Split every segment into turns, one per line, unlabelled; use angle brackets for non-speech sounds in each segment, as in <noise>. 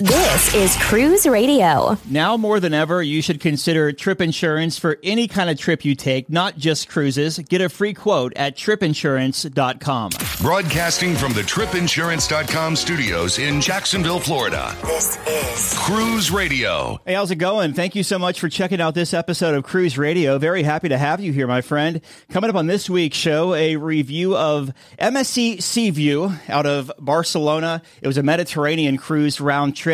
This is Cruise Radio.
Now more than ever, you should consider trip insurance for any kind of trip you take, not just cruises. Get a free quote at tripinsurance.com.
Broadcasting from the tripinsurance.com studios in Jacksonville, Florida.
This is
Cruise Radio.
Hey, how's it going? Thank you so much for checking out this episode of Cruise Radio. Very happy to have you here, my friend. Coming up on this week's show, a review of MSC Seaview out of Barcelona. It was a Mediterranean cruise round trip.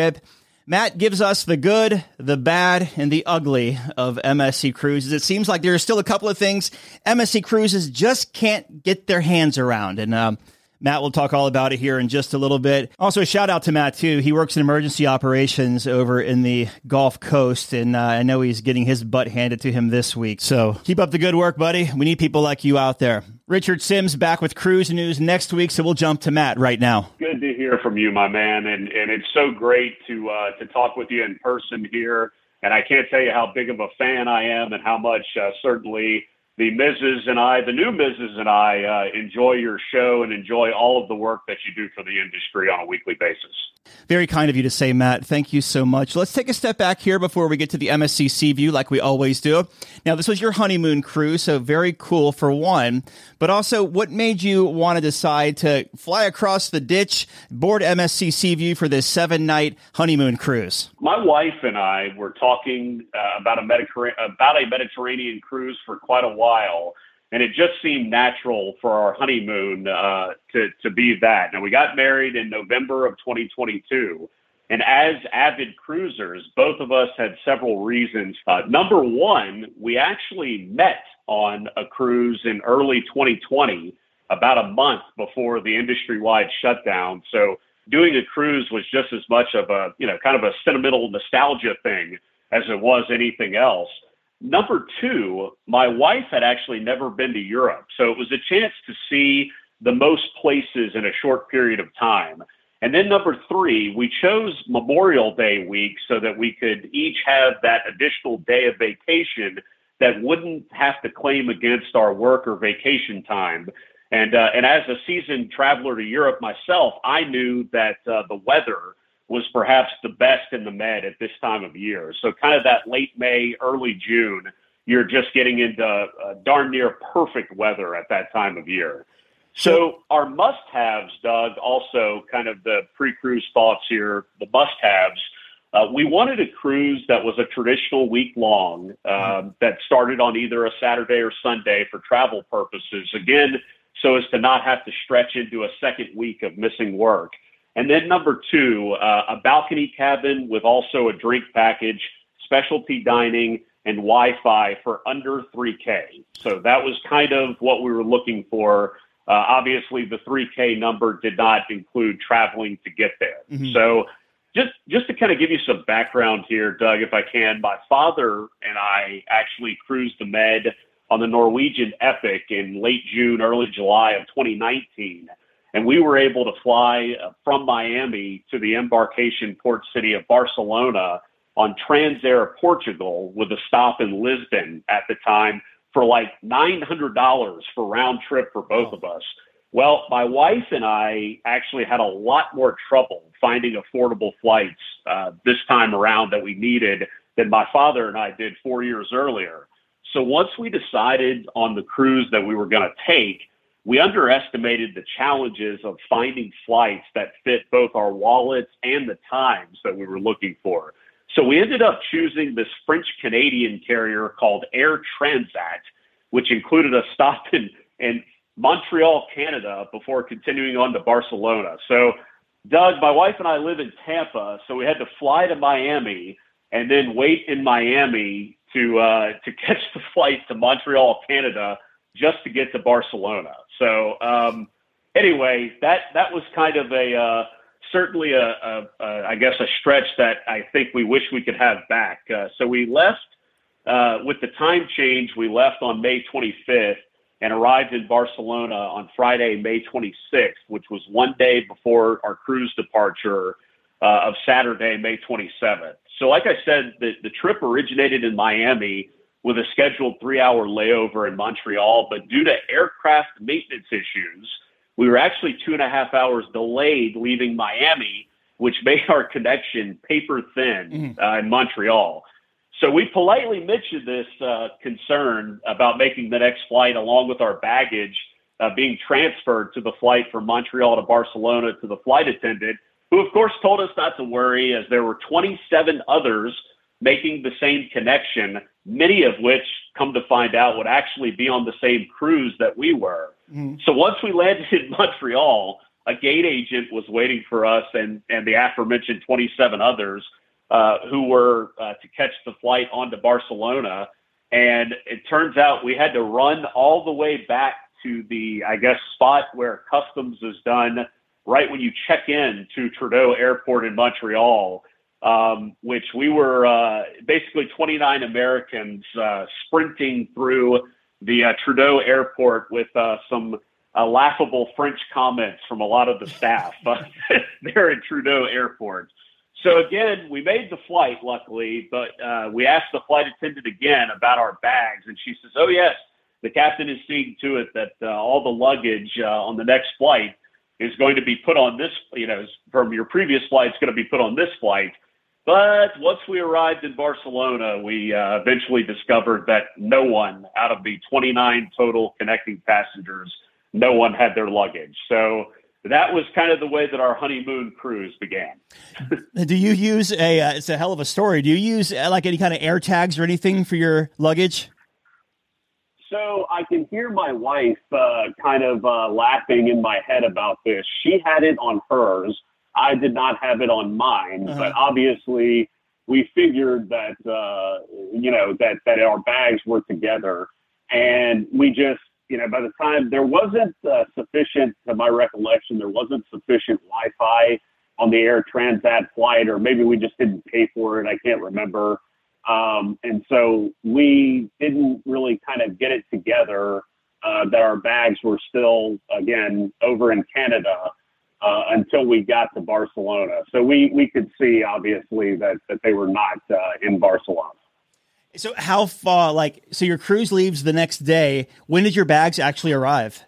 Matt gives us the good, the bad, and the ugly of MSC Cruises. It seems like there are still a couple of things MSC Cruises just can't get their hands around. And um, Matt will talk all about it here in just a little bit. Also, a shout out to Matt, too. He works in emergency operations over in the Gulf Coast, and uh, I know he's getting his butt handed to him this week. So keep up the good work, buddy. We need people like you out there. Richard Sims back with Cruise News next week, so we'll jump to Matt right now.
Good to hear from you, my man, and and it's so great to uh, to talk with you in person here. And I can't tell you how big of a fan I am, and how much uh, certainly the Mrs. and I, the new Mrs. and I, uh, enjoy your show and enjoy all of the work that you do for the industry on a weekly basis.
Very kind of you to say, Matt. Thank you so much. Let's take a step back here before we get to the MSC Seaview, like we always do. Now, this was your honeymoon cruise, so very cool for one. But also, what made you want to decide to fly across the ditch, board MSC Seaview for this seven night honeymoon cruise?
My wife and I were talking uh, about a Mediterranean about a Mediterranean cruise for quite a while and it just seemed natural for our honeymoon uh, to to be that. Now we got married in November of 2022, and as avid cruisers, both of us had several reasons. Uh, number one, we actually met on a cruise in early 2020, about a month before the industry-wide shutdown. So doing a cruise was just as much of a you know kind of a sentimental nostalgia thing as it was anything else. Number two, my wife had actually never been to Europe. So it was a chance to see the most places in a short period of time. And then number three, we chose Memorial Day week so that we could each have that additional day of vacation that wouldn't have to claim against our work or vacation time. And uh, and as a seasoned traveler to Europe myself, I knew that uh, the weather was perhaps the best in the Med at this time of year. So, kind of that late May, early June, you're just getting into uh, darn near perfect weather at that time of year. So, our must haves, Doug, also kind of the pre cruise thoughts here, the must haves. Uh, we wanted a cruise that was a traditional week long uh, that started on either a Saturday or Sunday for travel purposes. Again, so as to not have to stretch into a second week of missing work. And then number two, uh, a balcony cabin with also a drink package, specialty dining, and Wi-Fi for under 3K. So that was kind of what we were looking for. Uh, obviously, the 3K number did not include traveling to get there. Mm-hmm. So just just to kind of give you some background here, Doug, if I can, my father and I actually cruised the Med on the Norwegian Epic in late June, early July of 2019 and we were able to fly uh, from Miami to the embarkation port city of Barcelona on TAP Air Portugal with a stop in Lisbon at the time for like $900 for round trip for both of us. Well, my wife and I actually had a lot more trouble finding affordable flights uh, this time around that we needed than my father and I did four years earlier. So once we decided on the cruise that we were going to take, we underestimated the challenges of finding flights that fit both our wallets and the times that we were looking for. So we ended up choosing this French Canadian carrier called Air Transat, which included a stop in, in Montreal, Canada, before continuing on to Barcelona. So, Doug, my wife and I live in Tampa, so we had to fly to Miami and then wait in Miami to uh, to <laughs> catch the flight to Montreal, Canada, just to get to Barcelona. So um, anyway, that that was kind of a uh, certainly a, a, a, I guess, a stretch that I think we wish we could have back. Uh, so we left uh, with the time change. We left on May 25th and arrived in Barcelona on Friday, May 26th, which was one day before our cruise departure uh, of Saturday, May 27th. So, like I said, the, the trip originated in Miami with a scheduled three hour layover in Montreal, but due to aircraft maintenance issues, we were actually two and a half hours delayed leaving Miami, which made our connection paper thin mm-hmm. uh, in Montreal. So we politely mentioned this uh, concern about making the next flight along with our baggage uh, being transferred to the flight from Montreal to Barcelona to the flight attendant, who of course told us not to worry as there were 27 others making the same connection, many of which come to find out would actually be on the same cruise that we were. Mm-hmm. So once we landed in <laughs> Montreal, a gate agent was waiting for us and, and the aforementioned 27 others uh, who were uh, to catch the flight on to Barcelona. And it turns out we had to run all the way back to the, I guess, spot where customs is done right when you check in to Trudeau Airport in Montreal um, which we were uh, basically 29 Americans uh, sprinting through the uh, Trudeau airport with uh, some uh, laughable French comments from a lot of the staff <laughs> uh, there at Trudeau airport. So again, we made the flight, luckily, but we asked the flight attendant again about our bags, and she says, "Oh yes, the captain is seeing to it that all the luggage on the next flight." is going to be put on this, you know, from your previous flight, it's going to be put on this flight. But once we arrived in Barcelona, we uh, eventually discovered that no one out of the 29 total connecting passengers, no one had their luggage. So that was kind of the way that our honeymoon cruise began. <laughs>
Do you use a? Uh, it's a hell of a story. Do you use uh, like any kind of air tags or anything for your luggage?
So I can hear my wife uh, kind of uh, laughing in my head about this. She had it on hers I did not have it on mine, uh-huh. but obviously we figured that uh, you know that that our bags were together, and we just you know by the time there wasn't uh, sufficient, to my recollection, there wasn't sufficient Wi-Fi on the Air Transat flight, or maybe we just didn't pay for it. I can't remember. Um, and so we didn't really kind of get it together uh, that our bags were still, again, over in Canada uh, until we got to Barcelona. So we, we could see obviously that, that they were not uh, in Barcelona.
So how far, like, so your cruise leaves the next day. When did your bags actually arrive?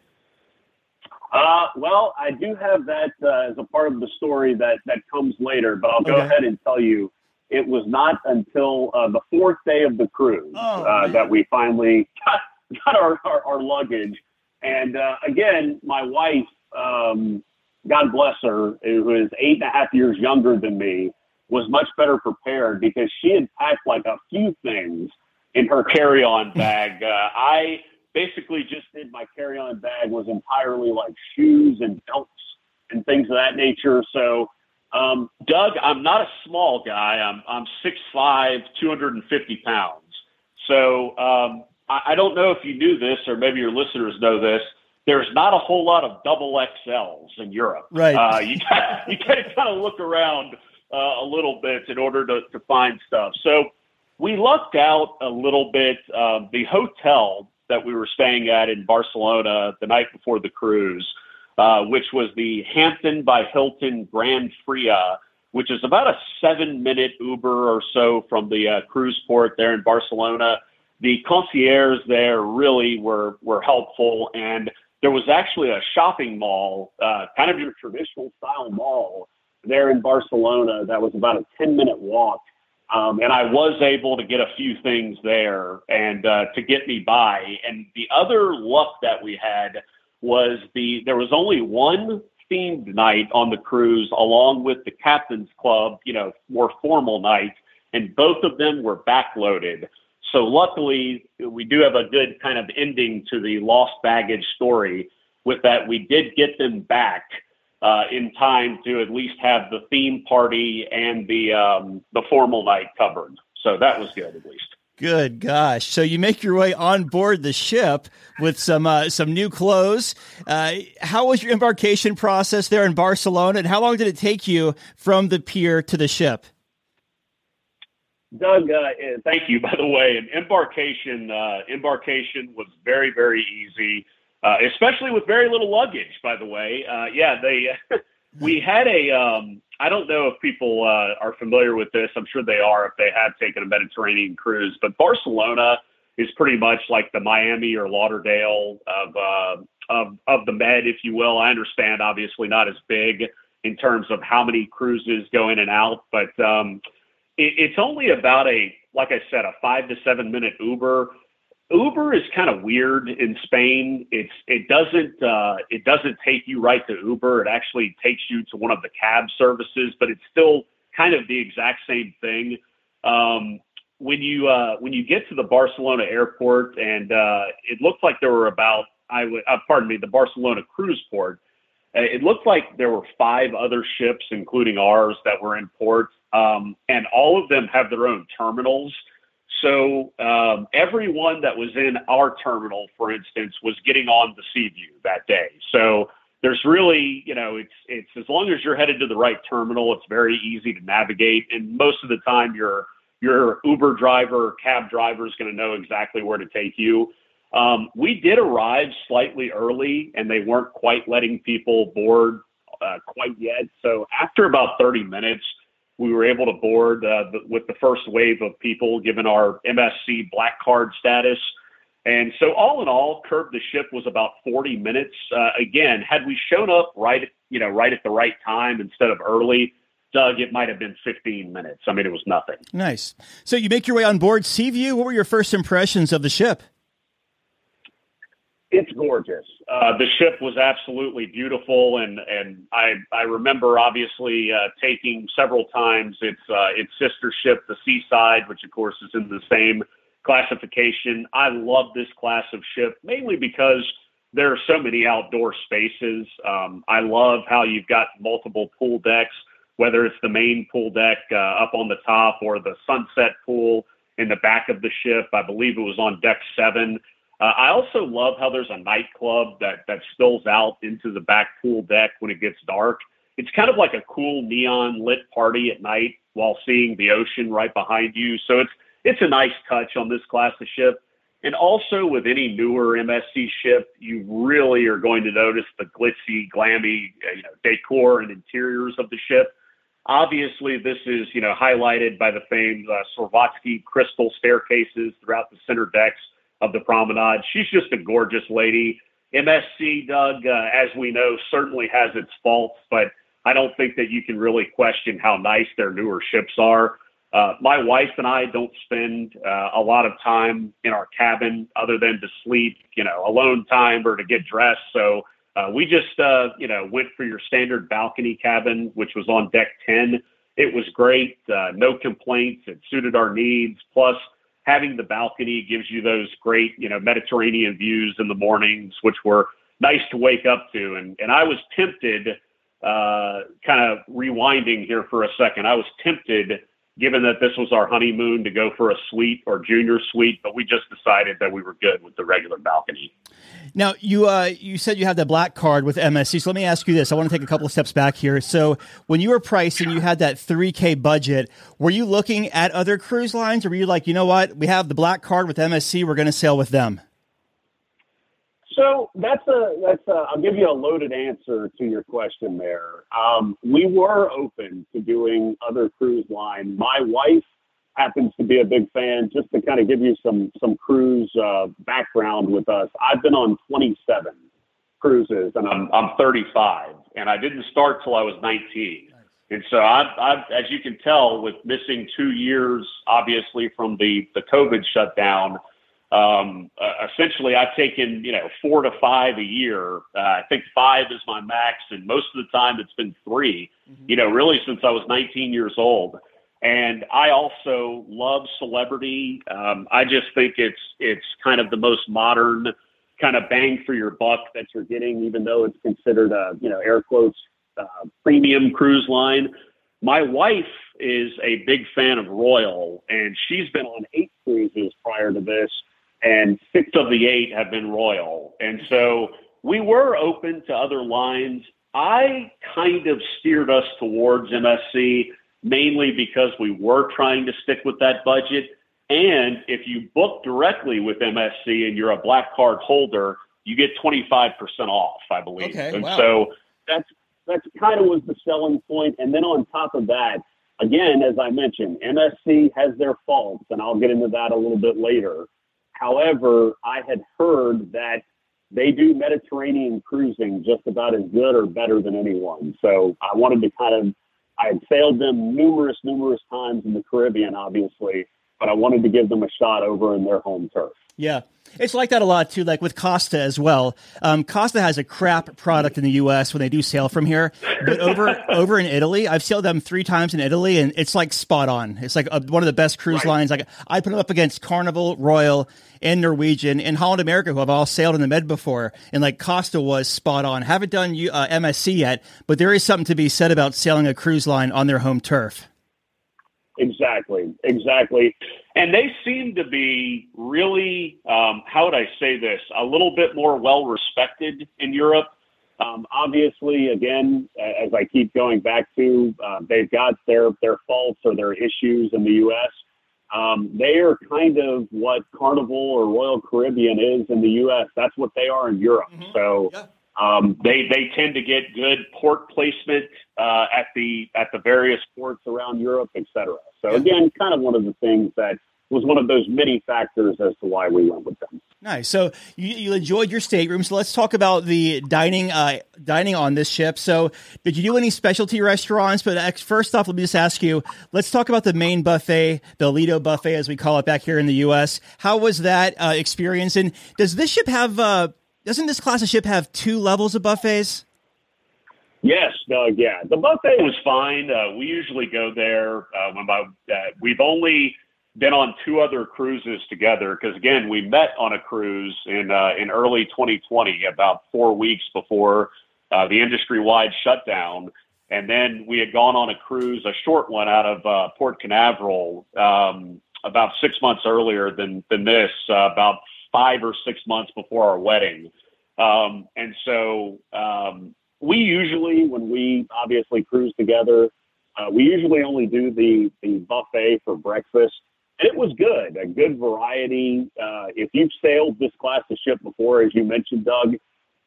Uh, well, I do have that uh, as a part of the story that, that comes later, but I'll go okay. ahead and tell you it was not until uh, the fourth day of the cruise oh, uh, that we finally got, <laughs> got our, our, our luggage. And uh, again, my wife, um, God bless her, who is eight and a half years younger than me, was much better prepared because she had packed like a few things in her carry-on <laughs> bag. Uh, I basically just did my carry-on bag was entirely like shoes and belts and things of that nature. So, um, Doug, I'm not a small guy. I'm I'm six five, two hundred and fifty pounds. So um, I, I don't know if you knew this, or maybe your listeners know this there's not a whole lot of double XLs in Europe.
Right.
Uh, you <laughs> got you got to kind of look around uh, a little bit in order to, to find stuff. So we lucked out a little bit. Uh, the hotel that we were staying at in Barcelona the night before the cruise, uh, which was the Hampton by Hilton Grand Fria, which is about a seven minute Uber or so from the uh, cruise port there in Barcelona. The concierge there really were were helpful and there was actually a shopping mall, uh, kind of your traditional style mall there in Barcelona that was about a 10 minute walk. Um, and I was able to get a few things there and uh, to get me by. And the other luck that we had was the there was only one themed night on the cruise along with the captain's club, you know, more formal night, and both of them were backloaded. So luckily, we do have a good kind of ending to the lost baggage story. With that, we did get them back uh, in time to at least have the theme party and the um, the formal night covered. So that was good, at least.
Good gosh! So you make your way on board the ship with some uh, some new clothes. Uh, how was your embarkation process there in Barcelona, and how long did it take you from the pier to the ship?
Doug, uh, thank you. <laughs> By the way, an embarkation uh, embarkation was very very easy, uh, especially with very little luggage. By the way, uh, yeah, they <laughs> we had a. Um, I don't know if people uh, are familiar with this. I'm sure they are if they have taken a Mediterranean cruise. But Barcelona is pretty much like the Miami or Lauderdale of uh, of of the Med, if you will. I understand, obviously not as big in terms of how many cruises go in and out, but um, it, it's only about a like I said, a five to seven minute Uber Uber is kind of weird in Spain. It's it doesn't uh, it doesn't take you right to Uber. It actually takes you to one of the cab services, but it's still kind of the exact same thing. Um, when you uh, when you get to the Barcelona airport, and uh, it looked like there were about I would uh, pardon me the Barcelona cruise port. Uh, it looked like there were five other ships, including ours, that were in port, um, and all of them have their own terminals. So um, everyone that was in our terminal, for instance, was getting on the Seaview that day. So there's really, you know, it's it's as long as you're headed to the right terminal, it's very easy to navigate, and most of the time your your Uber driver, cab driver is going to know exactly where to take you. Um, we did arrive slightly early, and they weren't quite letting people board uh, quite yet. So after about 30 minutes, we were able to board uh, with the first wave of people given our MSC black card status. And so, all in all, curb the ship was about 40 minutes. Uh, again, had we shown up right, you know, right at the right time instead of early, Doug, it might have been 15 minutes. I mean, it was nothing.
Nice. So you make your way on board Seaview. What were your first impressions of the ship?
It's gorgeous. Uh, the ship was absolutely beautiful, and and I I remember obviously uh, taking several times its uh, its sister ship, the Seaside, which of course is in the same classification. I love this class of ship mainly because there are so many outdoor spaces. Um, I love how you've got multiple pool decks, whether it's the main pool deck uh, up on the top or the sunset pool in the back of the ship. I believe it was on deck seven. Uh, I also love how there's a nightclub that that spills out into the back pool deck when it gets dark. It's kind of like a cool neon lit party at night while seeing the ocean right behind you. So it's it's a nice touch on this class of ship. And also with any newer MSC ship, you really are going to notice the glitzy, glammy, uh, you know, decor and interiors of the ship. Obviously, this is you know highlighted by the famed uh, crystal staircases throughout the center decks of the promenade. She's just a gorgeous lady. MSC, Doug, uh, as we know, certainly has its faults, but I don't think that you can really question how nice their newer ships are. Uh, my wife and I don't spend uh, a lot of time in our cabin other than to sleep, you know, alone time or to get dressed. So uh, we just, uh, you know, went for your standard balcony cabin, which was on deck 10. It was great. Uh, no complaints. It suited our needs. Plus, having the balcony gives you those great, you know, Mediterranean views in the mornings, which were nice to wake up to. And and I was tempted, uh, kind of rewinding here for a second. I was tempted, given that this was our honeymoon, to go for a suite or junior suite, but we just decided that we were good with the regular balcony.
Now you uh, you said you had the black card with MSC. So let me ask you this. I want to take a couple of steps back here. So when you were pricing, you had that 3K budget. Were you looking at other cruise lines, or were you like, you know what, we have the black card with MSC, we're going to sail with them?
So that's a that's a, I'll give you a loaded answer to your question there. Um, we were open to doing other cruise line. My wife happens to be a big fan. Just to kind of give you some some cruise uh, background with us, I've been on 27 cruises, and I'm I'm 35, and I didn't start till I was 19. And so I've, I've, as you can tell, with missing two years, obviously from the the COVID shutdown, um, uh, essentially I've taken you know four to five a year. Uh, I think five is my max, and most of the time it's been 3 mm-hmm. You know, really since I was 19 years old. And I also love celebrity. Um, I just think it's it's kind of the most modern kind of bang for your buck that you're getting, even though it's considered a you know air quotes uh, premium cruise line. My wife is a big fan of Royal, and she's been on eight cruises prior to this, and six of the eight have been Royal. And so we were open to other lines. I kind of steered us towards MSC mainly because we were trying to stick with that budget. And if you book directly with MSC and you're a black card holder, you get 25% off, I believe.
Okay,
and
wow.
so that's that's kind of was the selling point. And then on top of that, again, as I mentioned, MSC has their faults, and I'll get into that a little bit later. However, I had heard that they do Mediterranean cruising just about as good or better than anyone. So I wanted to kind of, I had sailed them numerous, numerous times in the Caribbean, obviously, but I wanted to give them a shot over in their home turf.
Yeah. It's like that a lot too, like with Costa as well. Um, Costa has a crap product in the U.S. when they do sail from here, but <laughs> over over in Italy, I've sailed them three times in Italy, and it's like spot on. It's like a, one of the best cruise lines. Like I put them up against Carnival, Royal, and Norwegian, and Holland America, who have all sailed in the Med before, and like Costa was spot on. Haven't done uh, MSC yet, but there is something to be said about sailing a cruise line on their home turf.
Exactly, exactly. And they seem to be really, um, how would I say this, a little bit more well respected in Europe. Um, obviously, again, as I keep going back to, uh, they've got their their faults or their issues in the U.S. Um, they are kind of what Carnival or Royal Caribbean is in the U.S. That's what they are in Europe.
Mm-hmm.
So.
Yeah.
Um, they they tend to get good port placement uh, at the at the various ports around Europe, et cetera. So again, kind of one of the things that was one of those many factors as to why we went with them.
Nice. So you, you enjoyed your stateroom. So let's talk about the dining uh, dining on this ship. So did you do any specialty restaurants? But first off, let me just ask you. Let's talk about the main buffet, the Lido buffet, as we call it back here in the U.S. How was that uh, experience? And does this ship have? Uh, doesn't this class of ship have two levels of buffets?
Yes, Doug. Yeah, the buffet was fine. Uh, we usually go there uh, when my uh, we've only been on two other cruises together because again we met on a cruise in uh, in early 2020 about four weeks before uh, the industry wide shutdown and then we had gone on a cruise a short one out of uh, Port Canaveral um, about six months earlier than than this about five or six months before our wedding um, and so um, we usually when we obviously cruise together uh, we usually only do the the buffet for breakfast And it was good, a good variety. Uh, if you've sailed this class of ship before, as you mentioned, Doug,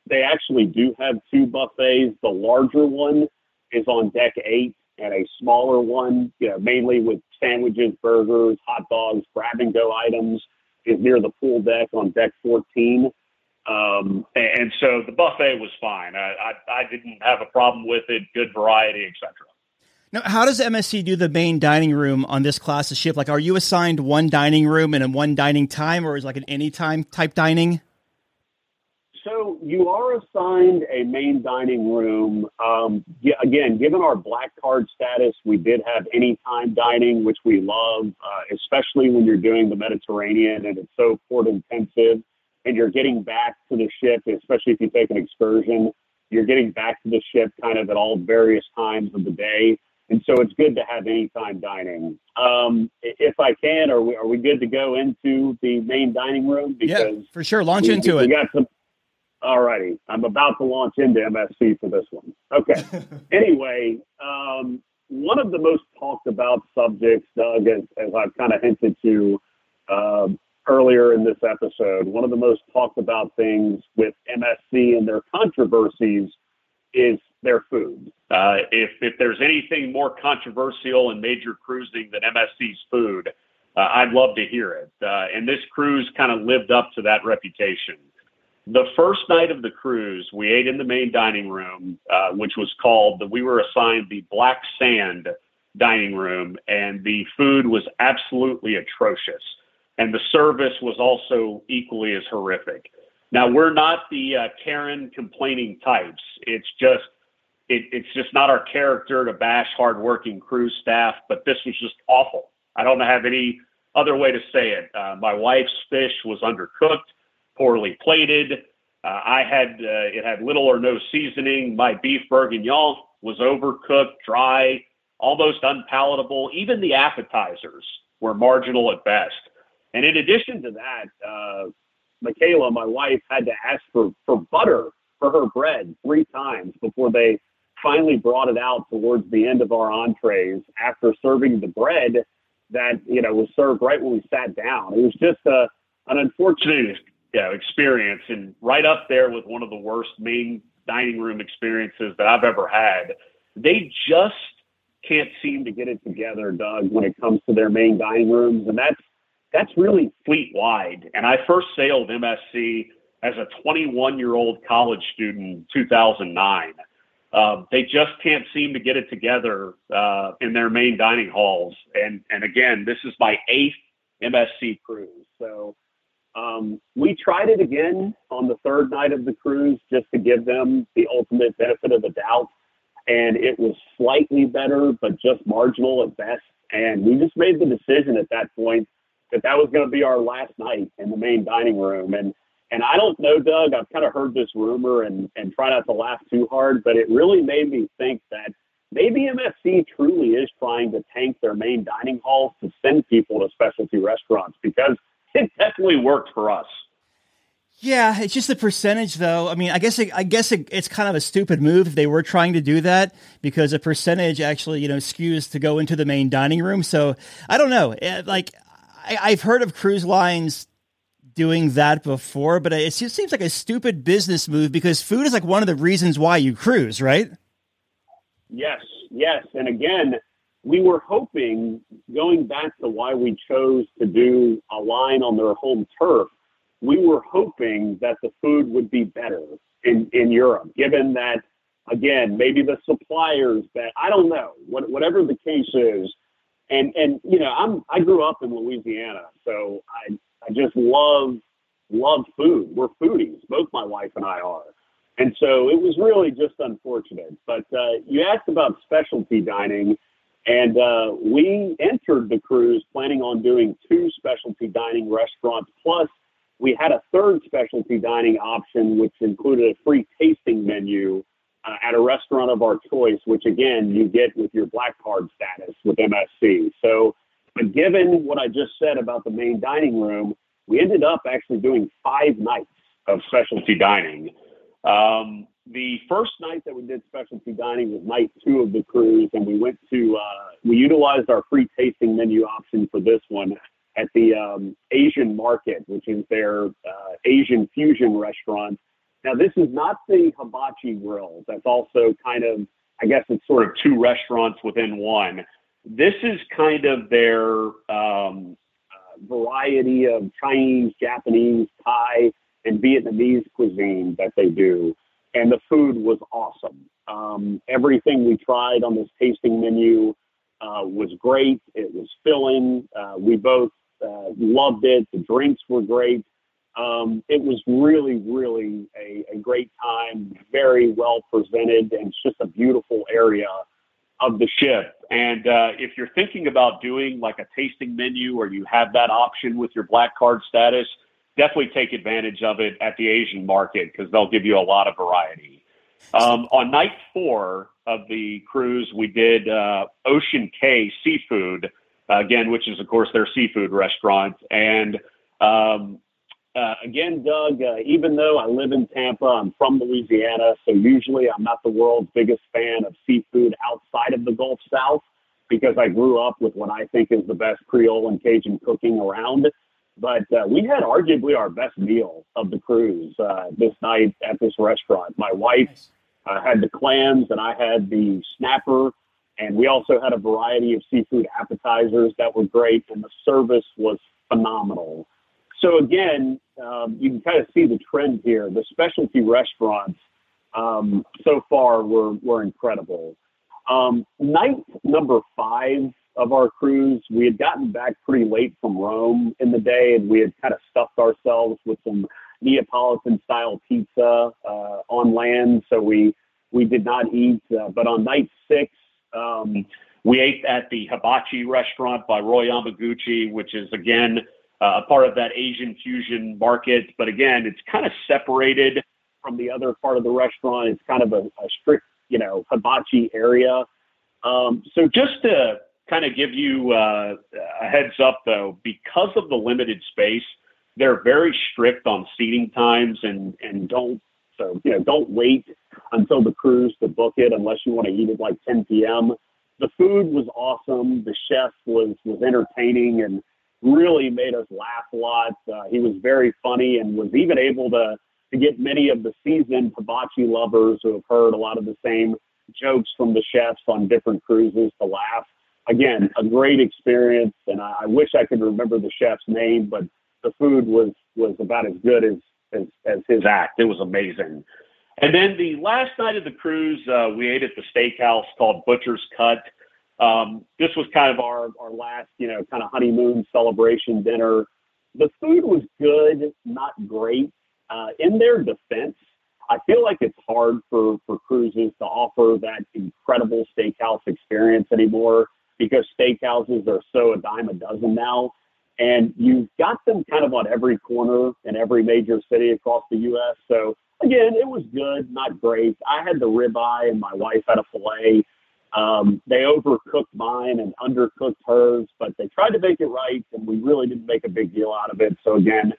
they actually do have two buffets. The larger one is on deck eight, and a smaller one, you know, mainly with sandwiches, burgers, hot dogs, grab and go items, is near the pool deck on deck 14. Um, and so the buffet was fine. I, I, I didn't have a problem with it. Good variety, etc.
Now, how does MSC do the main dining room on this class of ship? Like, are you assigned one dining room and a one dining time, or is it like an anytime type dining?
So you are assigned a main dining room. Um, again, given our black card status, we did have anytime dining, which we love, uh, especially when you're doing the Mediterranean and it's so port intensive, and you're getting back to the ship, especially if you take an excursion. You're getting back to the ship kind of at all various times of the day. And so it's good to have anytime dining. Um, if I can, are we, are we good to go into the main dining room?
yeah, for sure. Launch
we,
into
we
it.
got some. All righty. I'm about to launch into MSC for this one. Okay. <laughs> anyway, um, one of the most talked about subjects, Doug, as, as I've kind of hinted to uh, earlier in this episode, one of the most talked about things with MSC and their controversies is their food. Uh, if if there's anything more controversial in major cruising than MSC's food, uh, I'd love to hear it. Uh, and this cruise kind of lived up to that reputation. The first night of the cruise, we ate in the main dining room, uh, which was called. We were assigned the Black Sand dining room, and the food was absolutely atrocious, and the service was also equally as horrific. Now we're not the uh, Karen complaining types. It's just it, it's just not our character to bash hardworking crew staff. But this was just awful. I don't have any other way to say it. Uh, my wife's fish was undercooked, poorly plated. Uh, I had uh, it had little or no seasoning. My beef bourguignon was overcooked, dry, almost unpalatable. Even the appetizers were marginal at best. And in addition to that, uh, Michaela, my wife, had to ask for, for butter for her bread three times before they finally brought it out towards the end of our entrees after serving the bread that you know was served right when we sat down. It was just a an unfortunate you know, experience and right up there with one of the worst main dining room experiences that I've ever had. They just can't seem to get it together, Doug, when it comes to their main dining rooms, and that's that's really fleet wide. And I first sailed MSC as a 21 year old college student in 2009. Um, they just can't seem to get it together uh, in their main dining halls. And and again, this is my eighth MSC cruise, so um, we tried it again on the third night of the cruise just to give them the ultimate benefit of the doubt, and it was slightly better, but just marginal at best. And we just made the decision at that point that that was going to be our last night in the main dining room. And and I don't know, Doug. I've kind of heard this rumor and and try not to laugh too hard, but it really made me think that maybe MSC truly is trying to tank their main dining halls to send people to specialty restaurants because it definitely worked for us.
Yeah, it's just the percentage, though. I mean, I guess it, I guess it, it's kind of a stupid move if they were trying to do that because a percentage actually, you know, skews to go into the main dining room. So I don't know. Eh, like I, I've heard of cruise lines doing that before, but it just seems like a stupid business move because food is like one of the reasons why you cruise, right?
Yes, yes, and again, we were hoping, going back to why we chose to do a line on their home turf, we were hoping that the food would be better in, in Europe, given that, again, maybe the suppliers that, I don't know, what, whatever the case is. And, and, you know, I'm, I grew up in Louisiana, so I, I just love, love food. We're foodies. Both my wife and I are. And so it was really just unfortunate. But uh, you asked about specialty dining. And uh, we entered the cruise planning on doing two specialty dining restaurants. Plus, we had a third specialty dining option, which included a free tasting menu uh, at a restaurant of our choice, which again, you get with your black card status with MSC. So, but given what I just said about the main dining room, we ended up actually doing five nights of specialty dining. Um, the first night that we did specialty dining was night two of the cruise, and we went to uh, we utilized our free tasting menu option for this one at the um, Asian Market, which is their uh, Asian fusion restaurant. Now, this is not the Hibachi Grill. That's also kind of, I guess, it's sort of two restaurants within one. This is kind of their um, variety of Chinese, Japanese, Thai, and Vietnamese cuisine that they do and the food was awesome. Um, everything we tried on this tasting menu uh, was great. It was filling. Uh, we both uh, loved it. The drinks were great. Um, it was really, really a, a, great time. Very well presented, and it's just a beautiful area of the ship. And uh, if you're thinking about doing like a tasting menu, or you have that option with your black card status, definitely take advantage of it at the Asian market because they'll give you a lot of variety. Um, on night four of the cruise, we did uh, Ocean Cay Seafood, again, which is, of course, their seafood restaurant. And um, uh, again, Doug, uh, even though I live in Tampa, I'm from Louisiana, so usually I'm not the world's biggest fan of seafood outside of the Gulf South because I grew up with what I think is the best Creole and Cajun cooking around. But uh, we had arguably our best meal of the cruise uh, this night at this restaurant. My wife uh, had the clams, and I had the snapper, and we also had a variety of seafood appetizers that were great, and the service was phenomenal. So again, um, you can kind of see the trend here. The specialty restaurants um, so far were were incredible. Um, night number five of our cruise. We had gotten back pretty late from Rome in the day, and we had kind of stuffed ourselves with some Neapolitan style pizza uh, on land. So we we did not eat. Uh, but on night six, um, we ate at the Hibachi restaurant by Roy Yamaguchi, which is again a part of that Asian fusion market. But again, it's kind of separated from the other part of the restaurant. It's kind of a, a strict, you know, hibachi area. Um, so just to kind of give you uh, a heads up though, because of the limited space, they're very strict on seating times and and don't so you know don't wait until the cruise to book it unless you want to eat at like 10 p.m. The food was awesome. The chef was was entertaining and really made us laugh a lot. Uh, he was very funny and was even able to to get many of the seasoned hibachi lovers who have heard a lot of the same jokes from the chefs on different cruises to laugh. Again, a great experience, and I, I wish I could remember the chef's name, but the food was was about as good as as, as his act. It was amazing. And then the last night of the cruise, uh, we ate at the steakhouse called Butcher's Cut. Um, this was kind of our, our last, you know, kind of honeymoon celebration dinner. The food was good, not great. Uh, in their defense, I feel like it's hard for, for cruises to offer that incredible steakhouse experience anymore because steakhouses are so a dime a dozen now. And you've got them kind of on every corner in every major city across the U.S. So again, it was good, not great. I had the ribeye and my wife had a filet. Um, they overcooked mine and undercooked hers, but they tried to make it right, and we really didn't make a big deal out of it. So again,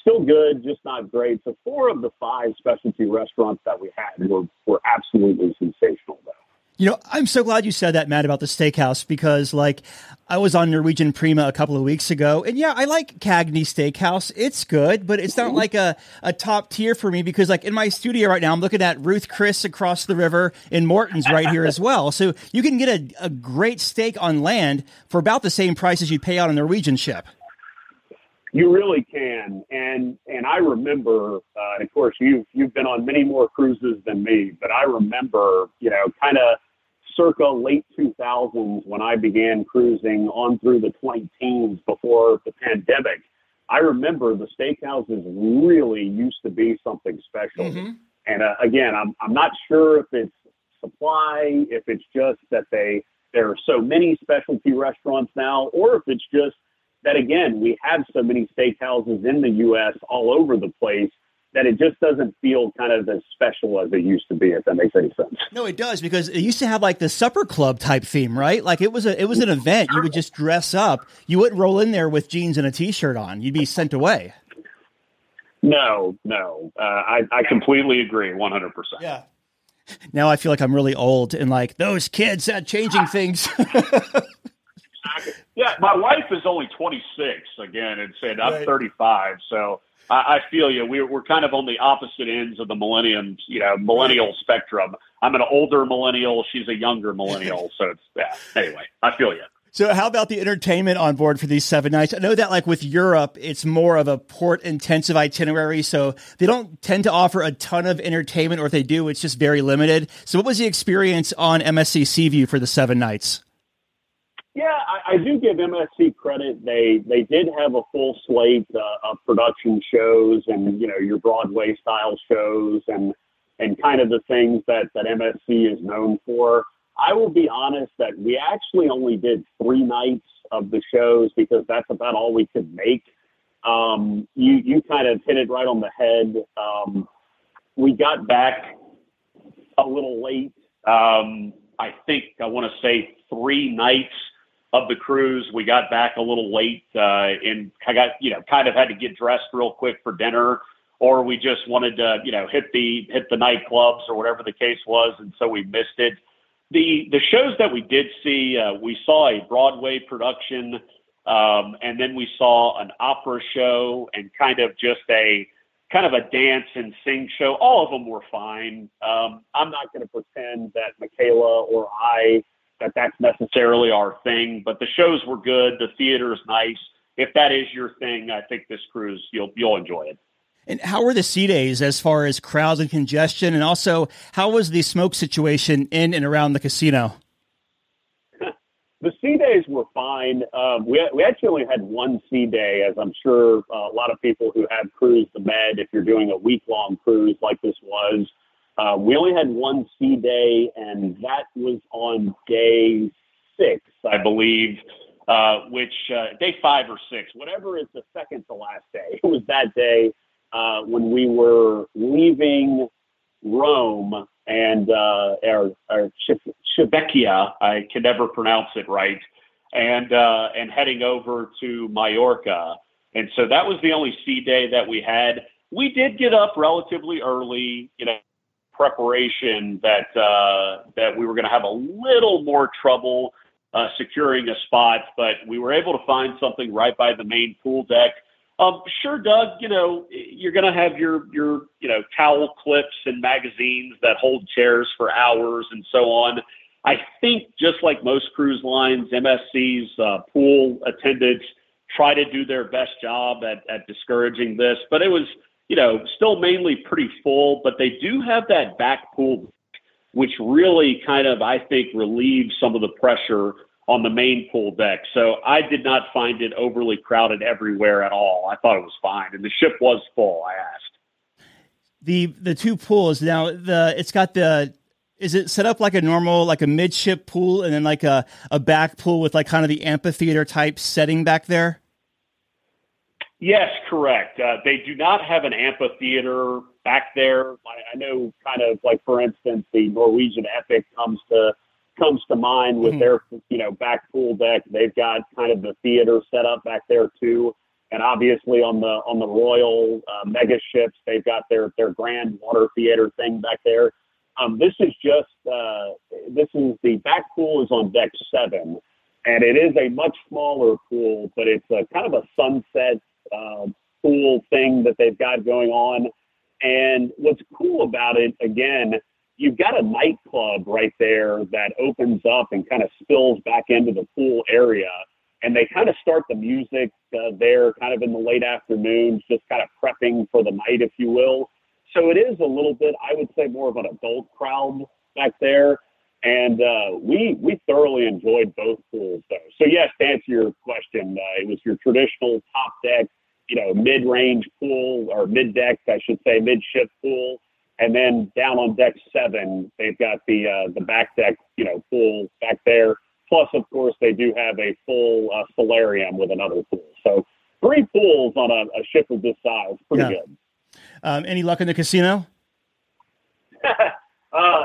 still good, just not great. So four of the five specialty restaurants that we had were were absolutely sensational, though.
You know, I'm so glad you said that, Matt, about the steakhouse because, like, I was on Norwegian Prima a couple of weeks ago, and yeah, I like Cagney Steakhouse. It's good, but it's not like a, a top tier for me because, like, in my studio right now, I'm looking at Ruth Chris across the river in Morton's right here as well. So you can get a, a great steak on land for about the same price as you'd pay on a Norwegian ship.
You really can, and and I remember, uh, and of course you've you've been on many more cruises than me, but I remember, you know, kind of circa late 2000s when I began cruising on through the 20 teens before the pandemic, I remember the steakhouses really used to be something special. Mm-hmm. And uh, again, I'm, I'm not sure if it's supply, if it's just that they there are so many specialty restaurants now, or if it's just that again we have so many steakhouses in the U.S. all over the place that it just doesn't feel kind of as special as it used to be. If that makes any sense.
No, it does because it used to have like the supper club type theme, right? Like it was a it was an event. You would just dress up. You wouldn't roll in there with jeans and a t-shirt on. You'd be sent away.
No, no, uh, I I completely agree, one hundred percent.
Yeah. Now I feel like I'm really old and like those kids at changing things. <laughs>
yeah, my wife is only 26 again, and said I'm right. 35, so I, I feel you. We're we're kind of on the opposite ends of the millennium, you know, millennial spectrum. I'm an older millennial. She's a younger millennial. so it's yeah. Anyway, I feel you.
So, how about the entertainment on board for these seven nights? I know that, like with Europe, it's more of a port intensive itinerary. So, they don't tend to offer a ton of entertainment, or if they do, it's just very limited. So, what was the experience on MSC Seaview for the seven nights?
Yeah, I, I do give MSC credit. They they did have a full slate uh, of production shows and you know your Broadway style shows and and kind of the things that that MSC is known for. I will be honest that we actually only did three nights of the shows because that's about all we could make. Um, you you kind of hit it right on the head. Um, we got back a little late. Um, I think I want to say three nights of the cruise. We got back a little late, uh, and I got you know kind of had to get dressed real quick for dinner, or we just wanted to you know hit the hit the nightclubs or whatever the case was, and so we missed it. The the shows that we did see, uh, we saw a Broadway production, um, and then we saw an opera show, and kind of just a kind of a dance and sing show. All of them were fine. Um, I'm not going to pretend that Michaela or I that that's necessarily our thing, but the shows were good. The theater is nice. If that is your thing, I think this cruise you'll you'll enjoy it.
And how were the sea days as far as crowds and congestion, and also how was the smoke situation in and around the casino? <laughs>
the sea days were fine. Um, we we actually only had one sea day, as I'm sure uh, a lot of people who have cruised the Med, if you're doing a week long cruise like this was, uh, we only had one sea day, and that was on day six, I believe, uh, which uh, day five or six, whatever is the second to last day. <laughs> It was that day uh, when we were leaving Rome and uh, our, our I can never pronounce it right. and uh, and heading over to Mallorca. And so that was the only sea day that we had. We did get up relatively early, you know, preparation that uh, that we were going to have a little more trouble uh, securing a spot, but we were able to find something right by the main pool deck. Um, sure, Doug. You know, you're going to have your your you know towel clips and magazines that hold chairs for hours and so on. I think just like most cruise lines, MSC's uh, pool attendants try to do their best job at, at discouraging this, but it was you know still mainly pretty full. But they do have that back pool, which really kind of I think relieves some of the pressure on the main pool deck. So I did not find it overly crowded everywhere at all. I thought it was fine, and the ship was full. I asked.
The the two pools now the it's got the is it set up like a normal like a midship pool and then like a, a back pool with like kind of the amphitheater type setting back there
yes correct uh, they do not have an amphitheater back there I, I, know kind of like for instance the norwegian epic comes to comes to mind with mm-hmm. their you know back pool deck. They've got kind of the theater set up back there too, and obviously on the on the Royal uh, mega ships, they've got their their grand water theater thing back there. Um, this is just uh, this is the back pool is on deck seven, and it is a much smaller pool, but it's a kind of a sunset uh, pool thing that they've got going on. And what's cool about it, again, you've got a nightclub right there that opens up and kind of spills back into the pool area. And they kind of start the music uh, there kind of in the late afternoons, just kind of prepping for the night, if you will. So it is a little bit, I would say, more of an adult crowd back there. And uh, we we thoroughly enjoyed both pools, though. So yes, to answer your question, uh, it was your traditional top deck, you know, mid-range pool or mid-deck, I should say, mid-ship pool and then down on deck seven, they've got the uh, the back deck, you know, pool back there. Plus, of course, they do have a full uh, solarium with another pool. So three pools on a, a ship of this size, pretty yeah. good.
Um, any luck in the casino? <laughs>
uh,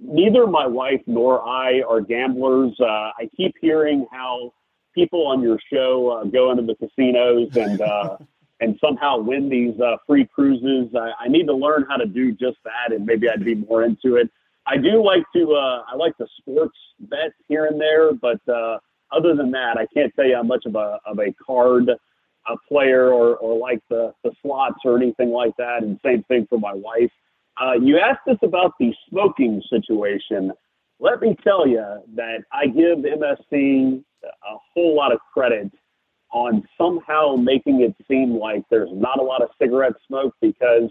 neither my wife nor I are gamblers. Uh, I keep hearing how people on your show uh, go into the casinos and uh, <laughs> and somehow win these uh, free cruises. I, I need to learn how to do just that, and maybe I'd be more into it. I do like to uh, I like the sports bet here and there, but uh, other than that, I can't tell you how much of a of a card a player or, or like the, the slots or anything like that. And same thing for my wife. Uh, you asked us about the smoking situation. Let me tell you that I give MSC a whole lot of credit on somehow making it seem like there's not a lot of cigarette smoke because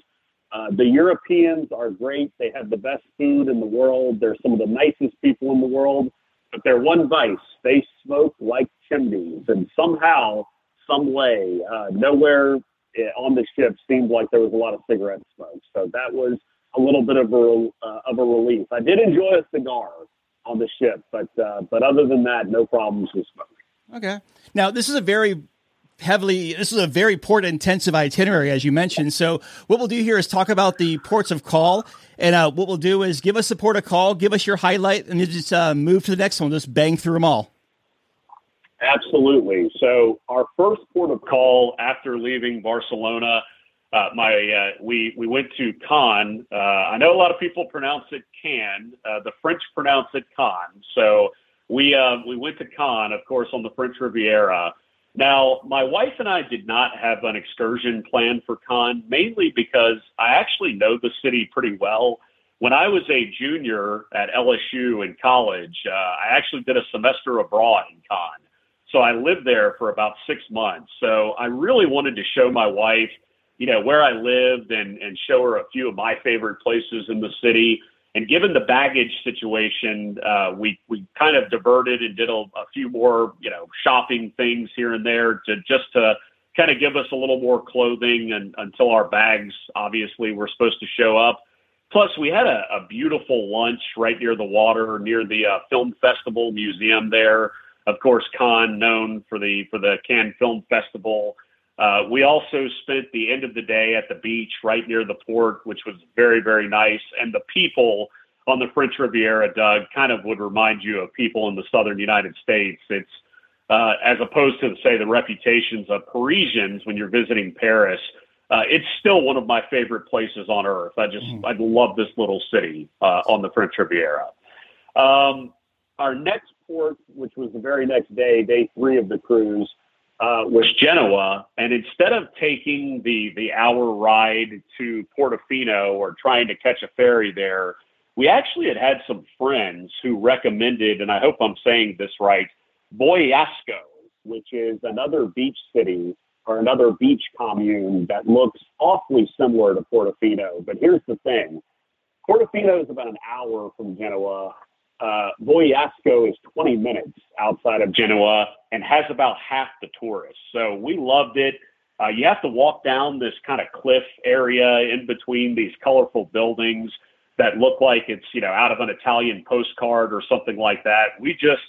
uh, the Europeans are great. They have the best food in the world. They're some of the nicest people in the world. But their one vice, they smoke like chimneys. And somehow, some way, uh, nowhere eh, on the ship seemed like there was a lot of cigarette smoke. So that was a little bit of a uh, of a relief. I did enjoy a cigar on the ship, but uh, but other than that, no problems with smoke.
Okay. Now, this is a very heavily this is a very port intensive itinerary as you mentioned so what we'll do here is talk about the ports of call and uh, what we'll do is give us the port of call give us your highlight and then just uh, move to the next one just bang through them all
absolutely so our first port of call after leaving barcelona uh, my uh, we we went to Cannes. Uh, I know a lot of people pronounce it Can. Uh, the French pronounce it Cannes. So we uh, we went to Cannes, of course, on the French Riviera. Now, my wife and I did not have an excursion planned for Cannes, mainly because I actually know the city pretty well. When I was a junior at LSU in college, uh, I actually did a semester abroad in Cannes. So I lived there for about six months. So I really wanted to show my wife, you know, where I lived and, and show her a few of my favorite places in the city. And given the baggage situation, uh, we we kind of diverted and did a, a few more, you know, shopping things here and there to just to kind of give us a little more clothing and until our bags obviously were supposed to show up. Plus, we had a, a beautiful lunch right near the water, near the uh, film festival museum there. Of course, Cannes known for the for the Cannes Film Festival. Uh, we also spent the end of the day at the beach right near the port, which was very, very nice. And the people on the French Riviera, Doug, kind of would remind you of people in the southern United States. It's uh, as opposed to, say, the reputations of Parisians when you're visiting Paris. Uh, it's still one of my favorite places on earth. I just, mm. I love this little city uh, on the French Riviera. Um, our next port, which was the very next day, day three of the cruise, uh, was Genoa. And instead of taking the, the hour ride to Portofino or trying to catch a ferry there, we actually had had some friends who recommended, and I hope I'm saying this right, Bogliasco, which is another beach city or another beach commune that looks awfully similar to Portofino. But here's the thing Portofino is about an hour from Genoa. Uh, Bogliasco is 20 minutes outside of Genoa and has about half the tourists. So we loved it. Uh, you have to walk down this kind of cliff area in between these colorful buildings that look like it's, you know, out of an Italian postcard or something like that. We just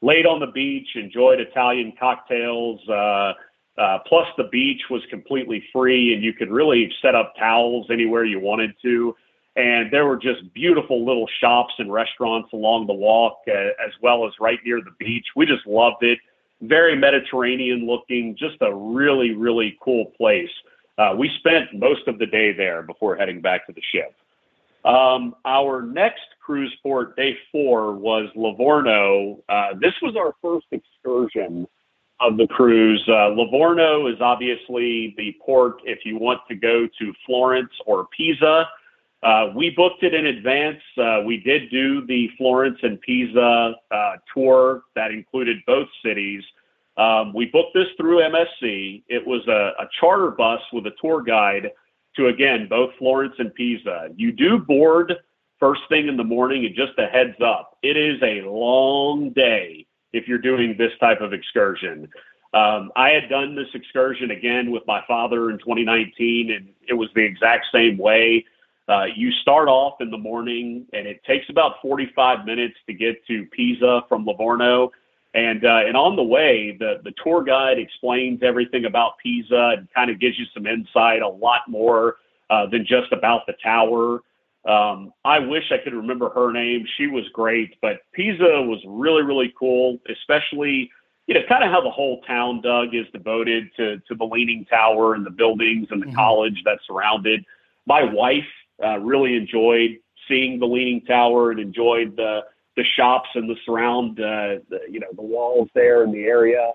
laid on the beach, enjoyed Italian cocktails. Uh, uh, plus, the beach was completely free, and you could really set up towels anywhere you wanted to. And there were just beautiful little shops and restaurants along the walk, uh, as well as right near the beach. We just loved it. Very Mediterranean looking, just a really, really cool place. Uh, we spent most of the day there before heading back to the ship. Um, our next cruise port, day four, was Livorno. Uh, this was our first excursion of the cruise. Uh, Livorno is obviously the port if you want to go to Florence or Pisa. Uh, we booked it in advance. Uh, we did do the Florence and Pisa uh, tour that included both cities. Um, we booked this through MSC. It was a, a charter bus with a tour guide to again both Florence and Pisa. You do board first thing in the morning, and just a heads up, it is a long day if you're doing this type of excursion. Um, I had done this excursion again with my father in 2019, and it was the exact same way. Uh, you start off in the morning, and it takes about 45 minutes to get to Pisa from Livorno. And uh, and on the way, the the tour guide explains everything about Pisa and kind of gives you some insight, a lot more uh, than just about the tower. Um, I wish I could remember her name. She was great, but Pisa was really really cool, especially you know kind of how the whole town, Doug, is devoted to to the Leaning Tower and the buildings and the mm-hmm. college that's surrounded. My wife uh, really enjoyed seeing the Leaning Tower and enjoyed the the shops and the surround, uh, the, you know, the walls there in the area.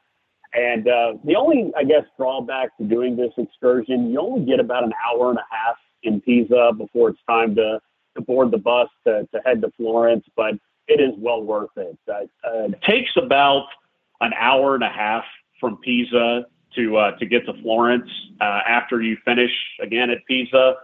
And uh, the only, I guess, drawback to doing this excursion, you only get about an hour and a half in Pisa before it's time to, to board the bus to, to head to Florence, but it is well worth it. Uh, it takes about an hour and a half from Pisa to uh, to get to Florence uh, after you finish again at Pisa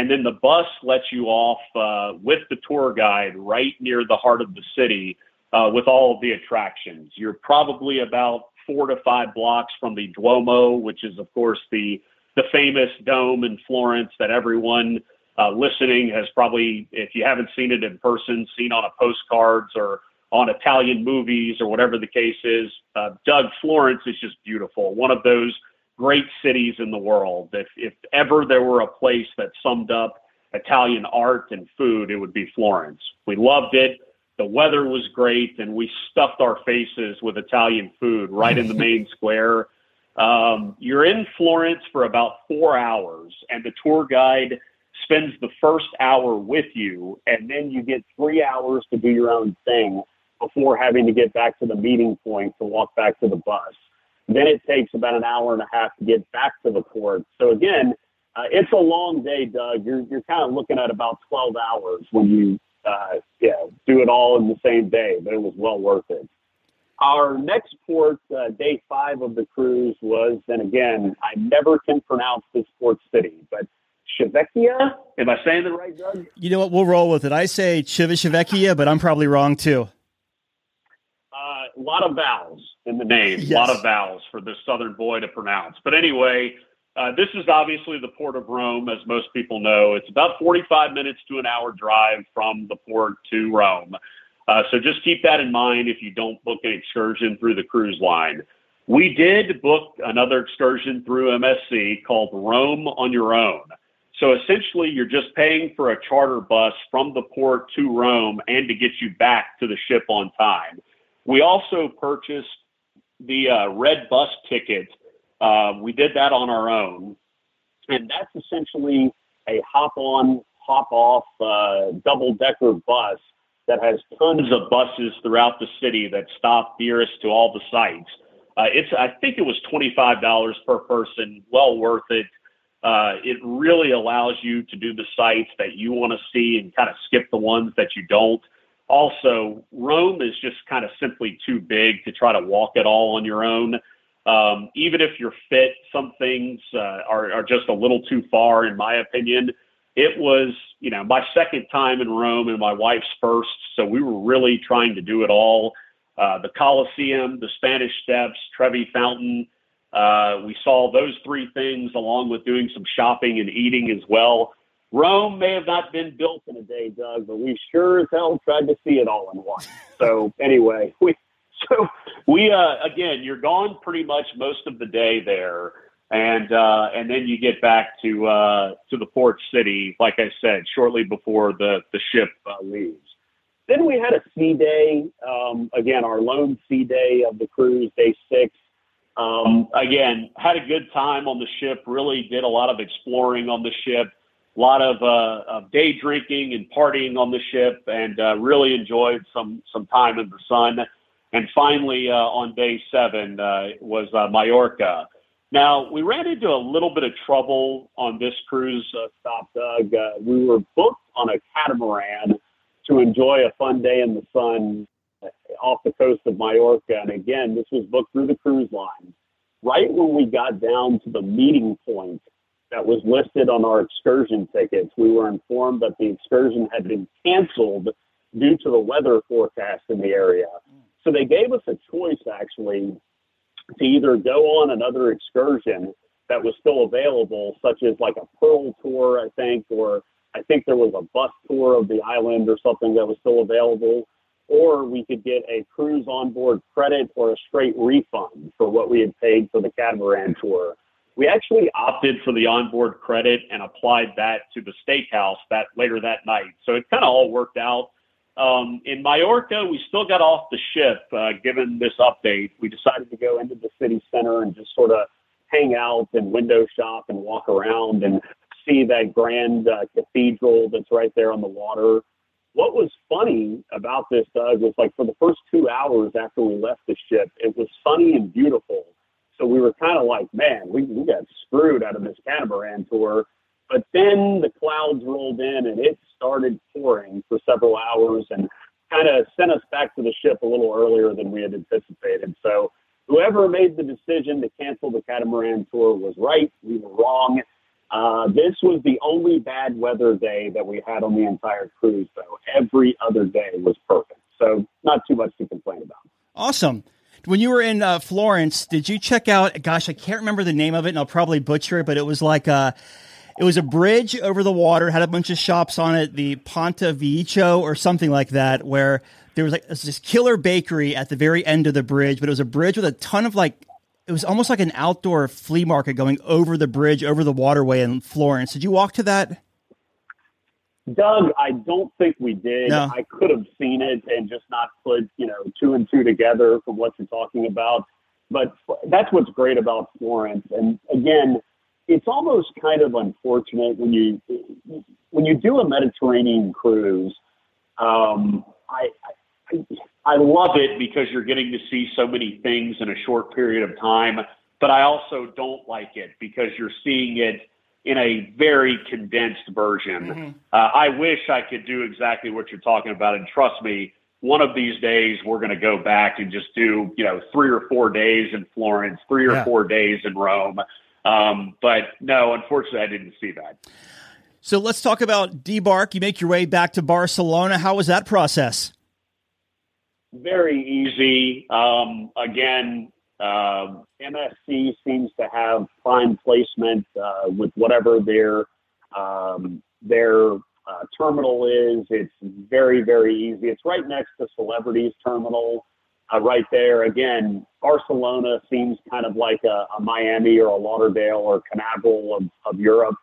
and then the bus lets you off uh, with the tour guide right near the heart of the city uh, with all of the attractions. You're probably about four to five blocks from the Duomo, which is of course the the famous dome in Florence that everyone uh, listening has probably, if you haven't seen it in person, seen on a postcards or on Italian movies or whatever the case is. Uh, Doug, Florence is just beautiful. One of those great cities in the world. If, if ever there were a place that summed up Italian art and food, it would be Florence. We loved it. The weather was great, and we stuffed our faces with Italian food right in the <laughs> main square. Um, you're in Florence for about four hours, and the tour guide spends the first hour with you, and then you get three hours to do your own thing before having to get back to the meeting point to walk back to the bus. Then it takes about an hour and a half to get back to the port. So again, uh, it's a long day, Doug. You're you're kind of looking at about 12 hours when you uh, yeah do it all in the same day, but it was well worth it. Our next port, uh, day five of the cruise, was, and again, I never can pronounce this port city, but Civitavecchia. Am I saying the right, Doug?
You know what? We'll roll with it. I say Civitavecchia, but I'm probably wrong too.
A lot of vowels in the name, yes. a lot of vowels for this southern boy to pronounce. But anyway, uh, this is obviously the port of Rome, as most people know. It's about 45 minutes to an hour drive from the port to Rome. Uh, so just keep that in mind if you don't book an excursion through the cruise line. We did book another excursion through MSC called Rome on Your Own. So essentially, you're just paying for a charter bus from the port to Rome and to get you back to the ship on time. We also purchased the uh, red bus ticket. Uh, we did that on our own, and that's essentially a hop on, hop off uh, double decker bus that has tons of buses throughout the city that stop nearest to all the sites. Uh, it's I think it was twenty five dollars per person, well worth it. Uh, it really allows you to do the sites that you want to see and kind of skip the ones that you don't. Also, Rome is just kind of simply too big to try to walk it all on your own. Um, even if you're fit, some things uh, are, are just a little too far, in my opinion. It was, you know, my second time in Rome and my wife's first, so we were really trying to do it all. Uh, the Colosseum, the Spanish Steps, Trevi Fountain, uh, we saw those three things along with doing some shopping and eating as well. Rome may have not been built in a day, Doug, but we sure as hell tried to see it all in one. So <laughs> anyway, we so we uh, again, you're gone pretty much most of the day there, and uh, and then you get back to uh, to the port city, like I said, shortly before the the ship uh, leaves. Then we had a sea day. Um, again, our lone sea day of the cruise, day six. Um, again, had a good time on the ship. Really did a lot of exploring on the ship. A lot of, uh, of day drinking and partying on the ship, and uh, really enjoyed some some time in the sun. And finally, uh, on day seven uh, was uh, Majorca. Now we ran into a little bit of trouble on this cruise uh, stop, Doug. We were booked on a catamaran to enjoy a fun day in the sun off the coast of Majorca. And again, this was booked through the cruise line. Right when we got down to the meeting point that was listed on our excursion tickets, we were informed that the excursion had been canceled due to the weather forecast in the area. So they gave us a choice actually to either go on another excursion that was still available, such as like a Pearl tour, I think, or I think there was a bus tour of the island or something that was still available, or we could get a cruise on board credit or a straight refund for what we had paid for the catamaran tour. We actually opted for the onboard credit and applied that to the steakhouse that later that night. So it kind of all worked out. Um, in Majorca, we still got off the ship. Uh, given this update, we decided to go into the city center and just sort of hang out and window shop and walk around and see that grand uh, cathedral that's right there on the water what was funny about this, Doug, was like for the first two hours after we left the ship, it was sunny and beautiful. So we were kind of like, man, we, we got screwed out of this catamaran tour. But then the clouds rolled in and it started pouring for several hours and kind of sent us back to the ship a little earlier than we had anticipated. So whoever made the decision to cancel the catamaran tour was right. We were wrong. Uh, this was the only bad weather day that we had on the entire cruise, though. Every other day was perfect. So, not too much to complain about.
Awesome. When you were in uh, Florence, did you check out? Gosh, I can't remember the name of it, and I'll probably butcher it, but it was like a, it was a bridge over the water, had a bunch of shops on it, the Ponte Vecchio or something like that, where there was like this killer bakery at the very end of the bridge, but it was a bridge with a ton of like it was almost like an outdoor flea market going over the bridge, over the waterway in Florence. Did you walk to that?
Doug, I don't think we did. No. I could have seen it and just not put, you know, two and two together from what you're talking about. But that's what's great about Florence. And again, it's almost kind of unfortunate when you when you do a Mediterranean cruise. Um, I, I I love it because you're getting to see so many things in a short period of time. But I also don't like it because you're seeing it in a very condensed version. Mm-hmm. Uh, I wish I could do exactly what you're talking about. And trust me, one of these days we're going to go back and just do, you know, three or four days in Florence, three or yeah. four days in Rome. Um, but no, unfortunately, I didn't see that.
So let's talk about debark. You make your way back to Barcelona. How was that process?
very easy. Um, again, uh, MSC seems to have prime placement uh, with whatever their um, their uh, terminal is. It's very very easy. It's right next to Celebrities Terminal, uh, right there. Again, Barcelona seems kind of like a, a Miami or a Lauderdale or Canaveral of, of Europe.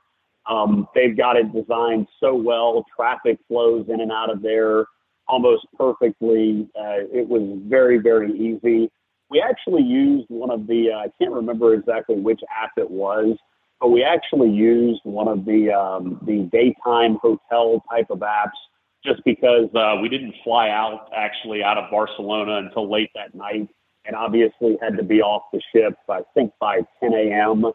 Um, they've got it designed so well. Traffic flows in and out of there almost perfectly. Uh, it was very, very easy. We actually used one of the, uh, I can't remember exactly which app it was, but we actually used one of the, um, the daytime hotel type of apps just because uh, we didn't fly out actually out of Barcelona until late that night and obviously had to be off the ship, I think by 10 a.m.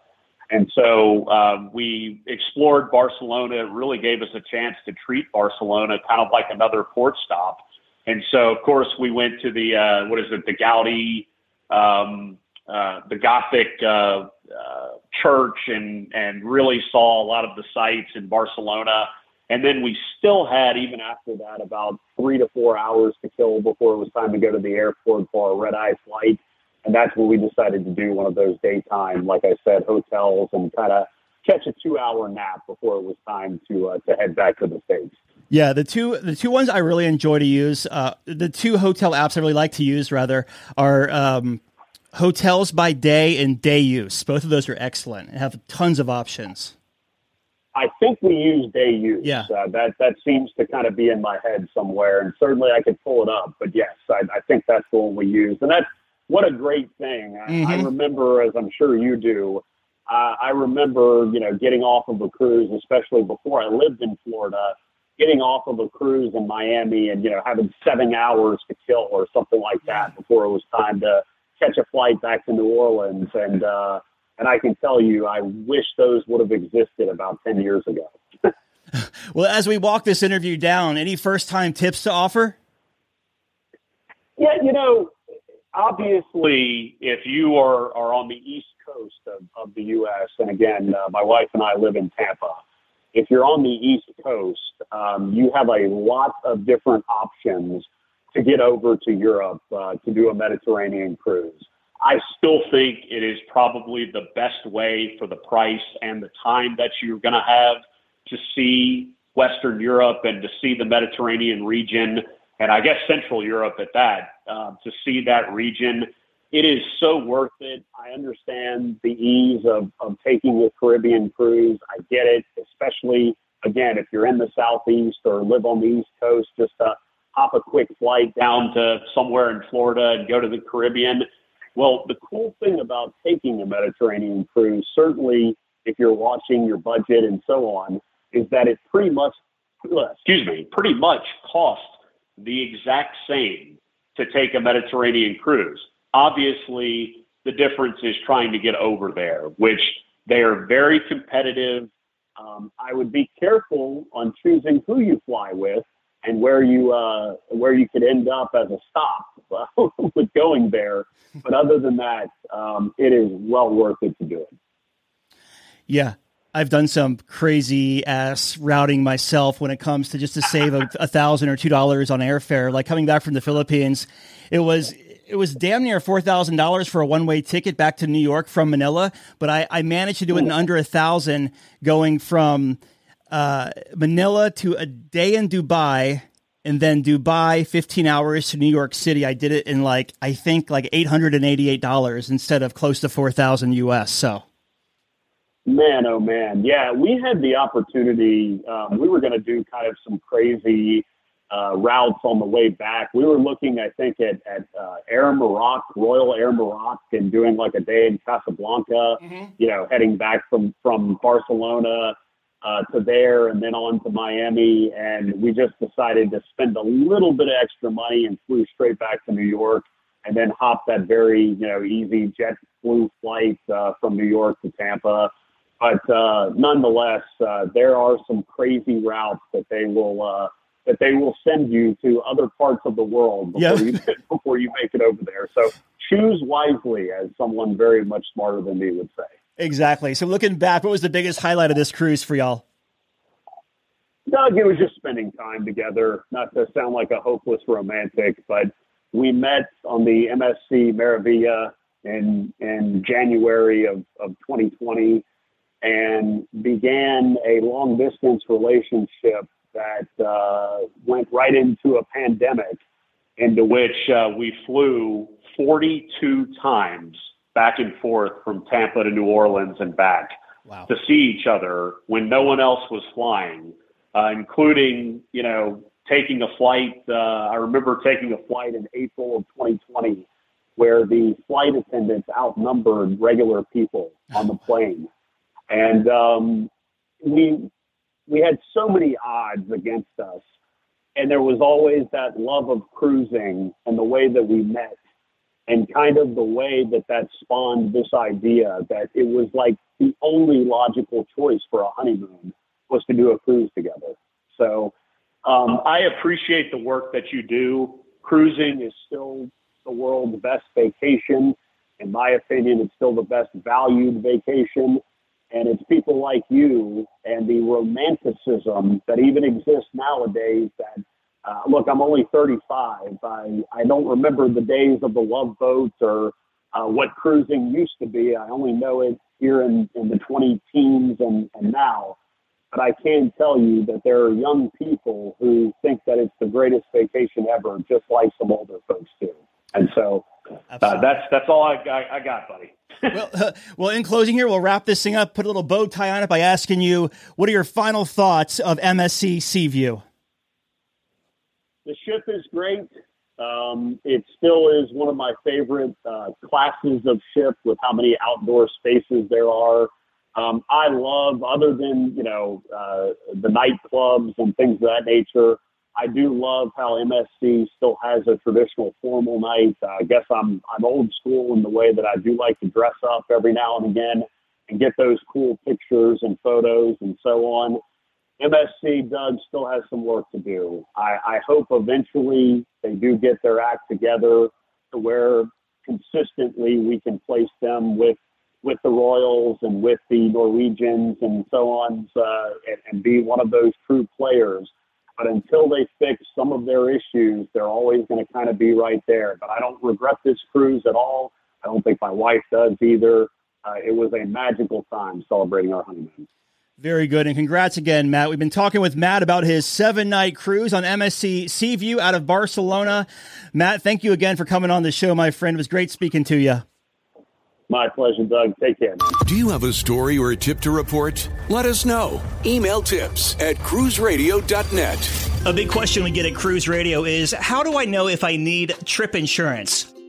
And so um, we explored Barcelona. It really gave us a chance to treat Barcelona kind of like another port stop. And so, of course, we went to the, uh, what is it, the Gaudi, um, uh, the Gothic uh, uh, church and, and really saw a lot of the sites in Barcelona. And then we still had, even after that, about three to four hours to kill before it was time to go to the airport for a red eye flight. And that's when we decided to do one of those daytime, like I said, hotels and kind of catch a two hour nap before it was time to uh, to head back to the states.
Yeah, the two the two ones I really enjoy to use, uh, the two hotel apps I really like to use rather are um, hotels by day and day use. Both of those are excellent and have tons of options.
I think we use day use.
Yeah.
Uh, that that seems to kind of be in my head somewhere, and certainly I could pull it up. But yes, I, I think that's the one we use, and that's what a great thing. I, mm-hmm. I remember, as I'm sure you do, uh, I remember, you know, getting off of a cruise, especially before I lived in Florida, getting off of a cruise in Miami and, you know, having seven hours to kill or something like that before it was time to catch a flight back to New Orleans. And, uh, and I can tell you, I wish those would have existed about 10 years ago. <laughs>
well, as we walk this interview down, any first time tips to offer?
Yeah, you know, obviously, if you are, are on the East Coast of, of the U.S., and again, uh, my wife and I live in Tampa, if you're on the East Coast, um, you have a lot of different options to get over to Europe uh, to do a Mediterranean cruise. I still think it is probably the best way for the price and the time that you're going to have to see Western Europe and to see the Mediterranean region and I guess Central Europe at that, uh, to see that region. It is so worth it. I understand the ease of, of taking a Caribbean cruise. I get it, especially, again, if you're in the Southeast or live on the East Coast, just to hop a quick flight down to somewhere in Florida and go to the Caribbean. Well, the cool thing about taking a Mediterranean cruise, certainly if you're watching your budget and so on, is that it pretty much, uh, excuse me, pretty much costs the exact same to take a Mediterranean cruise. Obviously, the difference is trying to get over there, which they are very competitive. Um, I would be careful on choosing who you fly with and where you uh, where you could end up as a stop <laughs> with going there. But other than that, um, it is well worth it to do it.
Yeah, I've done some crazy ass routing myself when it comes to just to save a, a thousand or two dollars on airfare. Like coming back from the Philippines, it was it was damn near four thousand dollars for a one way ticket back to New York from Manila, but I, I managed to do it in under a thousand going from uh, Manila to a day in Dubai and then Dubai 15 hours to New York City. I did it in like I think like eight hundred and eighty eight dollars instead of close to four thousand US. So
Man, oh man, yeah, we had the opportunity. Um, we were going to do kind of some crazy uh, routes on the way back. We were looking, I think, at at uh, Air Maroc, Royal Air Maroc, and doing like a day in Casablanca. Mm-hmm. You know, heading back from from Barcelona uh, to there, and then on to Miami. And we just decided to spend a little bit of extra money and flew straight back to New York, and then hopped that very you know easy jet flew flight uh, from New York to Tampa but uh, nonetheless, uh, there are some crazy routes that they will uh, that they will send you to other parts of the world before, you, <laughs> <laughs> before you make it over there. So choose wisely, as someone very much smarter than me would say.
Exactly. So looking back, what was the biggest highlight of this cruise for y'all?
Doug, it was just spending time together. Not to sound like a hopeless romantic, but we met on the MSC Meraviglia in in January of, of 2020 and began a long distance relationship that uh, went right into a pandemic, into which uh, we flew 42 times back and forth from Tampa to New Orleans and back wow. to see each other when no one else was flying, uh, including, you know, taking a flight. Uh, I remember taking a flight in April of 2020 where the flight attendants outnumbered regular people on the <laughs> plane. And um, we, we had so many odds against us. And there was always that love of cruising and the way that we met and kind of the way that that spawned this idea that it was like the only logical choice for a honeymoon was to do a cruise together. So um, I appreciate the work that you do. Cruising is still the world's best vacation. In my opinion, it's still the best valued vacation. And it's people like you and the romanticism that even exists nowadays that uh, look, I'm only 35. I, I don't remember the days of the love boats or uh, what cruising used to be. I only know it here in, in the 20 teens and, and now. But I can tell you that there are young people who think that it's the greatest vacation ever, just like some older folks do. And so uh, that's that's all I, I, I got, buddy. <laughs>
well, uh, well, in closing here, we'll wrap this thing up. Put a little bow tie on it by asking you, what are your final thoughts of MSC Seaview?
The ship is great. Um, it still is one of my favorite uh, classes of ship with how many outdoor spaces there are. Um, I love, other than you know uh, the nightclubs and things of that nature. I do love how MSC still has a traditional formal night. Uh, I guess I'm I'm old school in the way that I do like to dress up every now and again and get those cool pictures and photos and so on. MSC Doug still has some work to do. I, I hope eventually they do get their act together to where consistently we can place them with with the Royals and with the Norwegians and so on, uh, and, and be one of those true players. But until they fix some of their issues, they're always going to kind of be right there. But I don't regret this cruise at all. I don't think my wife does either. Uh, it was a magical time celebrating our honeymoon.
Very good. And congrats again, Matt. We've been talking with Matt about his seven night cruise on MSC Seaview out of Barcelona. Matt, thank you again for coming on the show, my friend. It was great speaking to you.
My pleasure, Doug. Take care. Man.
Do you have a story or a tip to report? Let us know. Email tips at cruiseradio.net.
A big question we get at Cruise Radio is how do I know if I need trip insurance?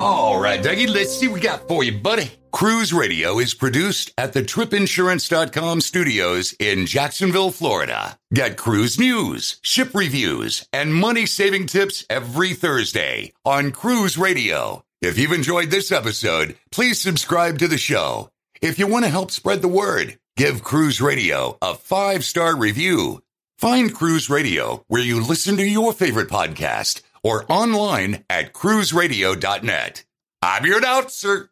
All right, Dougie, let's see what we got for you, buddy. Cruise Radio is produced at the tripinsurance.com studios in Jacksonville, Florida. Get cruise news, ship reviews, and money saving tips every Thursday on Cruise Radio. If you've enjoyed this episode, please subscribe to the show. If you want to help spread the word, give Cruise Radio a five star review. Find Cruise Radio where you listen to your favorite podcast or online at cruiseradio.net. I'm your announcer,